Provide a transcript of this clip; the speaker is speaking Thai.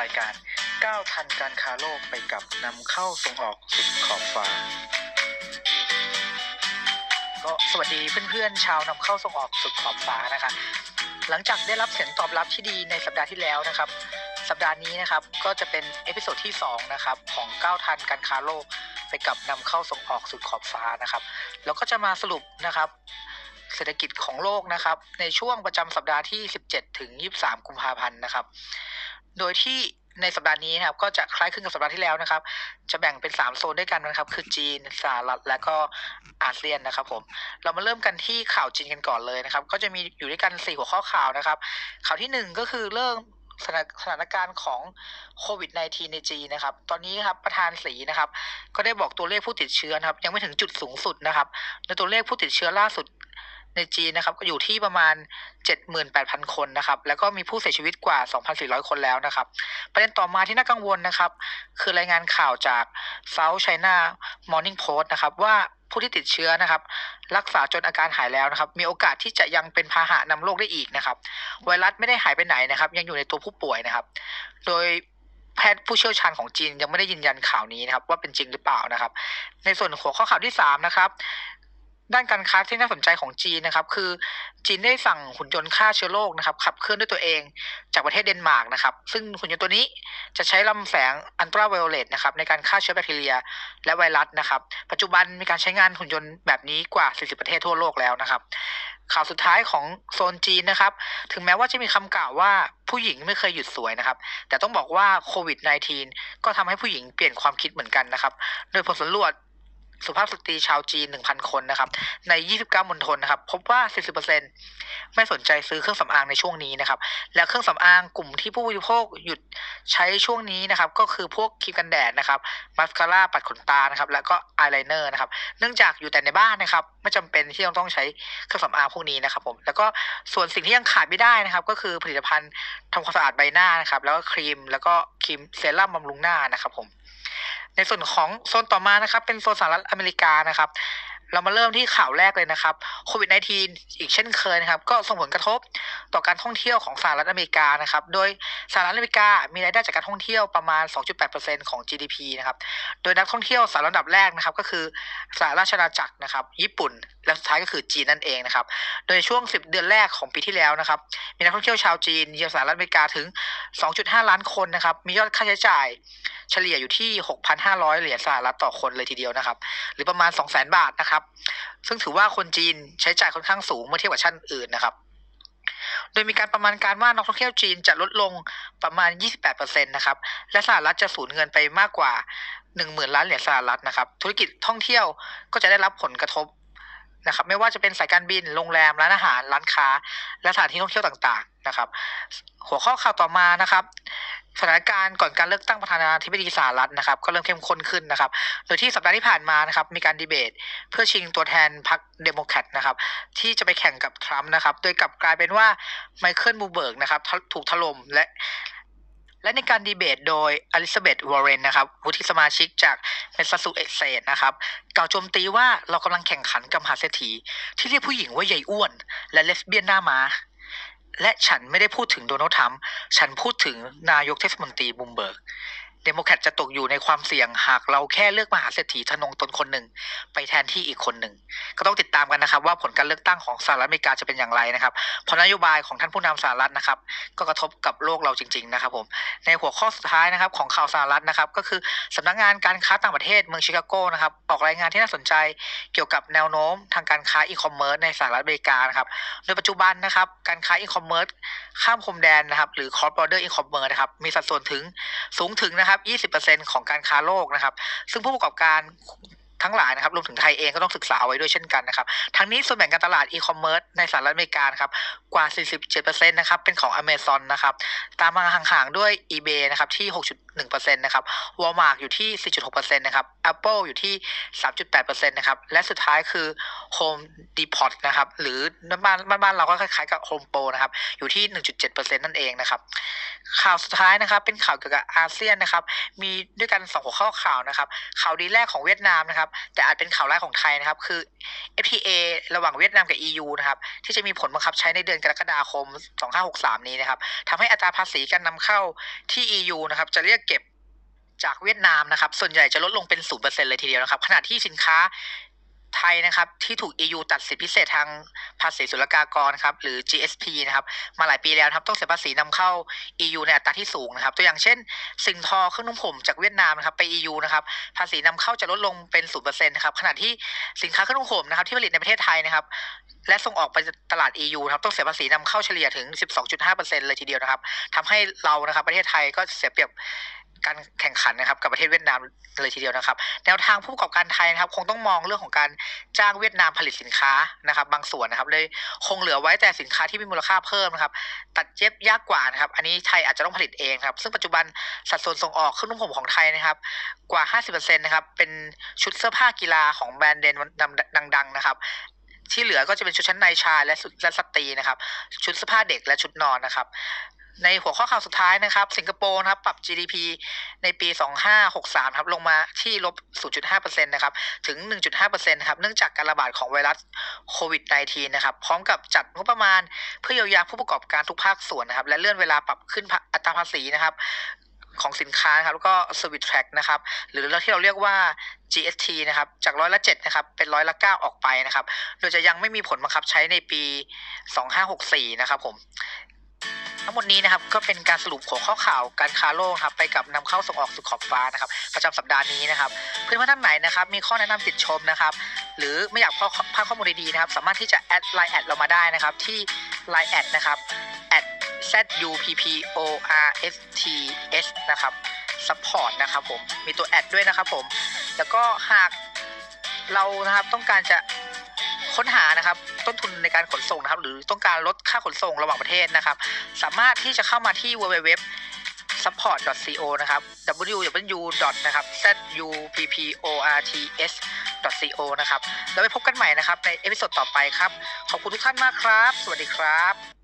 รายการก้าวทันการค้าโลกไปกับนำเข้าส่งออกสุดขอบฟ้า ก็สวัสดีเพื่อนๆชาวนำเข้าส่งออกสุดขอบฟ้านะคะ หลังจากได้รับเสียงตอบรับที่ดีในสัปดาห์ที่แล้วนะครับ สัปดาห์นี้นะครับก็จะเป็น episode ที่2นะครับของก้าวทันการค้าโลกไปกับนำเข้าส่งออกสุดขอบฟ้านะครับ แล้วก็จะมาสรุปนะครับเศรษฐกิจของโลกนะครับในช่วงประจำสัปดาห์ที่ 17 ถึง 23 กุมภาพันธ์นะครับ โดยที่ในสัปดาห์นี้นะครับก็จะคล้ายคลึงกับสัปดาห์ที่แล้วนะครับ จะแบ่งเป็น 3 โซนด้วยกันนะครับ คือจีนสหรัฐและก็อาเซียนนะครับผมเรามาเริ่มกันที่ข่าวจีนกันก่อนเลยนะครับ ก็จะมีอยู่ด้วยกัน 4 หัวข้อข่าวนะครับ ข่าวที่ 1 ก็คือเรื่องสถานการณ์ของโควิด -19 ในจีนนะครับ ตอนนี้ครับประธานสีนะครับ ก็ได้บอกตัวเลขผู้ติดเชื้อนะครับ ยังไม่ถึงจุดสูงสุดนะครับ ในตัวเลขผู้ติดเชื้อล่าสุด ในจีนนะครับก็อยู่ที่ประมาณ 78,000 คนนะครับ แล้วก็มีผู้เสียชีวิตกว่า 2,400 คนแล้วนะครับ ประเด็นต่อมาที่น่ากังวลนะครับ คือรายงานข่าวจาก South China Morning Post นะครับว่าผู้ที่ติดเชื้อนะครับ รักษาจนอาการหายแล้วนะครับ มีโอกาสที่จะยังเป็นพาหะนำโรคได้อีกนะครับ ไวรัสไม่ได้หายไปไหนนะครับ ยังอยู่ในตัวผู้ป่วยนะครับ โดยแพทย์ผู้เชี่ยวชาญของจีนยังไม่ได้ยืนยันข่าวนี้นะครับ ว่าเป็นจริงหรือเปล่านะครับ ในส่วนหัวข้อข่าวที่สามนะครับ ด้านการค้าที่น่าสนใจของจีนนะครับ คือจีนได้สั่งหุ่นยนต์ฆ่าเชื้อโรคนะครับขับเคลื่อนด้วยตัวเองจากประเทศเดนมาร์กนะครับ ซึ่งหุ่นยนต์ตัวนี้จะใช้ลำแสงอันตราไวโอเลตนะครับในการฆ่าเชื้อแบคทีเรีย และไวรัสนะครับ ปัจจุบันมีการใช้งานหุ่นยนต์แบบนี้กว่า 40 ประเทศทั่วโลกแล้วนะครับ ข่าวสุดท้ายของโซนจีนนะครับ ถึงแม้ว่าจะมีคำกล่าวว่าผู้หญิงไม่เคยหยุดสวยนะครับ แต่ต้องบอกว่าโควิด -19 ก็ทำให้ผู้หญิงเปลี่ยนความคิดเหมือนกันนะครับ โดยผลสำรวจ สุภาพสตรีชาวจีน 1,000 คนนะครับ ใน 29 มณฑลนะครับ พบว่า 40%ไม่สนใจซื้อเครื่องสำอางในช่วงนี้นะครับ และเครื่องสำอางกลุ่มที่ผู้บริโภคหยุดใช้ช่วงนี้นะครับ ก็คือพวกครีมกันแดดนะครับ มาสคาร่าปัดขนตานะครับ แล้วก็อายไลเนอร์นะครับ เนื่องจากอยู่แต่ในบ้านนะครับ ไม่จำเป็นที่ต้องใช้เครื่องสำอางพวกนี้นะครับผม แล้วก็ส่วนสิ่งที่ยังขาดไม่ได้นะครับ ก็คือผลิตภัณฑ์ทำความสะอาดใบหน้านะครับ แล้วก็ครีม แล้วก็ครีมเซรั่มบำรุงหน้านะครับผม ในส่วนของโซนต่อมานะครับ เป็นโซนสหรัฐอเมริกานะครับ เรามาเริ่มที่ข่าวแรกเลยนะครับโควิด -19 อีกเช่นเคยนะครับ ก็ส่งผลกระทบต่อการท่องเที่ยวของสหรัฐอเมริกานะครับ โดยสหรัฐอเมริกามีรายได้จากการท่องเที่ยวประมาณ 2.8%ของ GDP นะครับ โดยนักท่องเที่ยวสายลำดับแรกนะครับ ก็คือสหราชอาณาจักรนะครับ ญี่ปุ่น และสุดท้ายก็คือจีนนั่นเองนะครับ โดยช่วง 10 เดือนแรกของปีที่แล้วนะครับ มีนักท่องเที่ยวชาวจีนเยือนสหรัฐอเมริกาถึง 2.5 ล้านคนนะครับ มียอดค่าใช้จ่าย เฉลี่ยอยู่ที่ 6,500 เหรียญสหรัฐต่อคนเลยทีเดียวนะครับ หรือประมาณ 200,000 บาทนะครับ ซึ่งถือว่าคนจีนใช้จ่ายค่อนข้างสูงเมื่อเทียบกับชาติอื่นนะครับ โดยมีการประมาณการว่านักท่องเที่ยวจีนจะลดลงประมาณ 28%นะครับ และสหรัฐจะสูญเงินไปมากกว่า 10,000 ล้านเหรียญสหรัฐนะครับ ธุรกิจท่องเที่ยวก็จะได้รับผลกระทบนะครับไม่ว่าจะเป็นสายการบิน โรงแรม ร้านอาหาร ร้านค้า และสถานที่ท่องเที่ยวต่างๆ นะครับ หัวข้อข่าวต่อมานะครับ สถานการณ์ก่อนการเลือกตั้งประธานาธิบดีสหรัฐนะครับ ก็เริ่มเข้มข้นขึ้นนะครับ โดยที่สัปดาห์ที่ผ่านมานะครับ มีการดีเบต เพื่อชิงตัวแทนพรรคเดโมแครตนะครับ ที่จะไปแข่งกับทรัมป์นะครับ โดยกลับกลายเป็นว่าไมเคิลบลูมเบิร์กนะครับถูกถล่มและและในการดีเบตโดยอลิซาเบธวอร์เรนนะครับวุฒิสมาชิกจากแมสซาชูเซตส์นะครับกล่าวโจมตีว่าเรากำลังแข่งขันกับมหาเศรษฐีที่เรียกผู้หญิงว่ายัยอ้วน และเลสเบี้ยนหน้าม้า และฉันไม่ได้พูดถึงโดนัลด์ทรัมป์ฉันพูดถึงนายกเทศมนตรีบลูมเบิร์ก เดโมแครตจะตกอยู่ในความเสี่ยงหากเราแค่เลือกมหาเศรษฐีทนงตนคนหนึ่ง ไปแทนที่อีกคนหนึ่ง ก็ต้องติดตามกันนะครับ ว่าผลการเลือกตั้งของสหรัฐอเมริกาจะเป็นอย่างไรนะครับเพราะนโยบายของท่านผู้นำสหรัฐนะครับ ก็กระทบกับโลกเราจริง ๆ นะครับผมในหัวข้อสุดท้ายนะครับของข่าวสหรัฐนะครับ ก็คือสำนักงานการค้าต่างประเทศเมืองชิคาโกนะครับออกรายงานที่น่าสนใจเกี่ยวกับแนวโน้มทางการค้าอีคอมเมิร์ซในสหรัฐอเมริกานะครับโดยปัจจุบันนะครับ การค้าอีคอมเมิร์ซข้ามพรมแดนนะครับ หรือ cross border e-commerce นะครับมีสัดส่วนถึงสูงถึงนะครับับ 20%ของการค้าโลกนะครับ ซึ่งผู้ประกอบการทั้งหลายนะครับรวมถึงไทยเองก็ต้องศึกษาเอาไว้ด้วยเช่นกันนะครับ ทั้งนี้ส่วนแบ่งการตลาดอีคอมเมิร์ซในสหรัฐอเมริกานะครับกว่า 47%นะครับเป็นของ Amazon นะครับตามมาห่างๆด้วย eBay นะครับที่ 6.1%นะครับ Walmart อยู่ที่ 4.6%นะครับ Apple อยู่ที่ 3.8%นะครับและสุดท้ายคือ Home Depot นะครับหรือบ้านบ้านเราก็คล้ายๆกับ Home Pro นะครับอยู่ที่ 1.7%นั่นเองนะครับ ข่าวสุดท้ายนะครับ เป็นข่าวเกี่ยวกับอาเซียนนะครับ มีด้วยกันสองหัวข้อข่าวนะครับ ข่าวดีแรกของเวียดนามนะครับ แต่อาจเป็นข่าวร้ายของไทยนะครับ คือ FTA ระหว่างเวียดนามกับ EU นะครับ ที่จะมีผลบังคับใช้ในเดือนกรกฎาคม 2563 นี้นะครับทำให้อัตราภาษีการนำเข้าที่ EU นะครับ จะเรียกเก็บจากเวียดนามนะครับ ส่วนใหญ่จะลดลงเป็น 0%เลยทีเดียวนะครับ ขณะที่สินค้า ไทยนะครับที่ถูก EU ตัดสิทธิพิเศษทางภาษีศุลกากรครับหรือ GSP นะครับมาหลายปีแล้วครับต้องเสียภาษีนำเข้า EU ในอัตราที่สูงนะครับตัวอย่างเช่น สิ่งทอเครื่องนุ่งผมจากเวียดนามนะครับไป EU นะครับภาษีนำเข้าจะลดลงเป็น0%นะครับขณะที่สินค้าเครื่องนุ่งห่มนะครับที่ผลิตในประเทศไทยนะครับและส่งออกไปตลาด EU นะครับต้องเสียภาษีนำเข้าเฉลี่ยถึง 12.5%เลยทีเดียวนะครับทำให้เรานะครับประเทศไทยก็เสียเปรียบ การแข่งขันนะครับ กับประเทศเวียดนามเลยทีเดียวนะครับ แนวทางผู้ประกอบการไทยนะครับ คงต้องมองเรื่องของการจ้างเวียดนามผลิตสินค้านะครับ บางส่วนนะครับ เลยคงเหลือไว้แต่สินค้าที่มีมูลค่าเพิ่มนะครับ ตัดเย็บยากกว่านะครับ อันนี้ไทยอาจจะต้องผลิตเองครับ ซึ่งปัจจุบันสัดส่วนส่งออกเครื่องนุ่งห่มของไทยนะครับ กว่า 50%นะครับเป็นชุดเสื้อผ้ากีฬาของแบรนด์เดนดังๆนะครับที่เหลือก็จะเป็นชุดชั้นในชายและสุดและสตรีนะครับ ชุดเสื้อผ้าเด็กและชุดนอนนะครับ ในหัวข้อข่าวสุดท้ายนะครับ สิงคโปร์นะครับ ปรับ GDP ในปี 2563ครับลงมาที่ลบ 0.5%นะครับ ถึง 1.5%นะครับ เนื่องจากการระบาดของไวรัสโควิด -19 นะครับ พร้อมกับจัดงบประมาณเพื่อเยียวยาผู้ประกอบการทุกภาคส่วนนะครับ และเลื่อนเวลาปรับขึ้นอัตราภาษีนะครับของสินค้านะครับแล้วก็ Service Tax นะครับ หรือที่เราเรียกว่า GST นะครับ จากร้อยละ7นะครับ เป็นร้อยละ9ออกไปนะครับ โดยจะยังไม่มีผลบังคับใช้ในปี 2564 นะครับผม ทั้งหมดนี้นะครับก็เป็นการสรุปหัวข้อข่าวการค้าโลกครับไปกับนำเข้าส่งออกสู่ขอบฟ้านะครับประจำสัปดาห์นี้นะครับเพื่อนๆท่านไหนนะครับมีข้อแนะนำติดชมนะครับหรือไม่อยากพลาดข้อมูลดีๆนะครับสามารถที่จะแอดไลน์แอดเรามาได้นะครับที่ Line at นะครับ at z u p p o r s t s นะครับ support นะครับผมมีตัวแอดด้วยนะครับผมแล้วก็หากเรานะครับต้องการจะค้นหานะครับ ต้นทุนในการขนส่งนะครับ หรือต้องการลดค่าขนส่งระหว่างประเทศนะครับ สามารถที่จะเข้ามาที่ www zupports.co นะครับ www. นะครับ z u p p o r t s co นะครับ แล้วไปพบกันใหม่นะครับใน episode ต่อไปครับ ขอบคุณทุกท่านมากครับ สวัสดีครับ